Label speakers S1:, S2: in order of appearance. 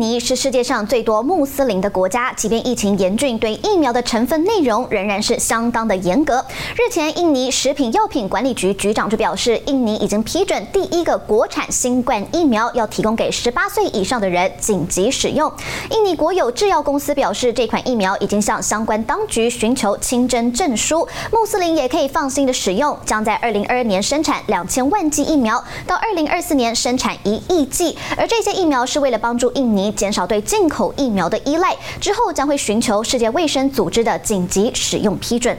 S1: 尼是世界上最多穆斯林的国家，即便疫情严峻，对疫苗的成分内容仍然是相当的严格。日前，印尼食品药品管理局局长就表示，印尼已经批准第一个国产新冠疫苗，要提供给十八岁以上的人紧急使用。印尼国有制药公司表示，这款疫苗已经向相关当局寻求清真证书，穆斯林也可以放心的使用。将在二零二二年生产两千万剂疫苗，到二零二四年生产一亿剂，而这些疫苗是为了帮助印。尼减少对进口疫苗的依赖，之后将会寻求世界卫生组织的紧急使用批准。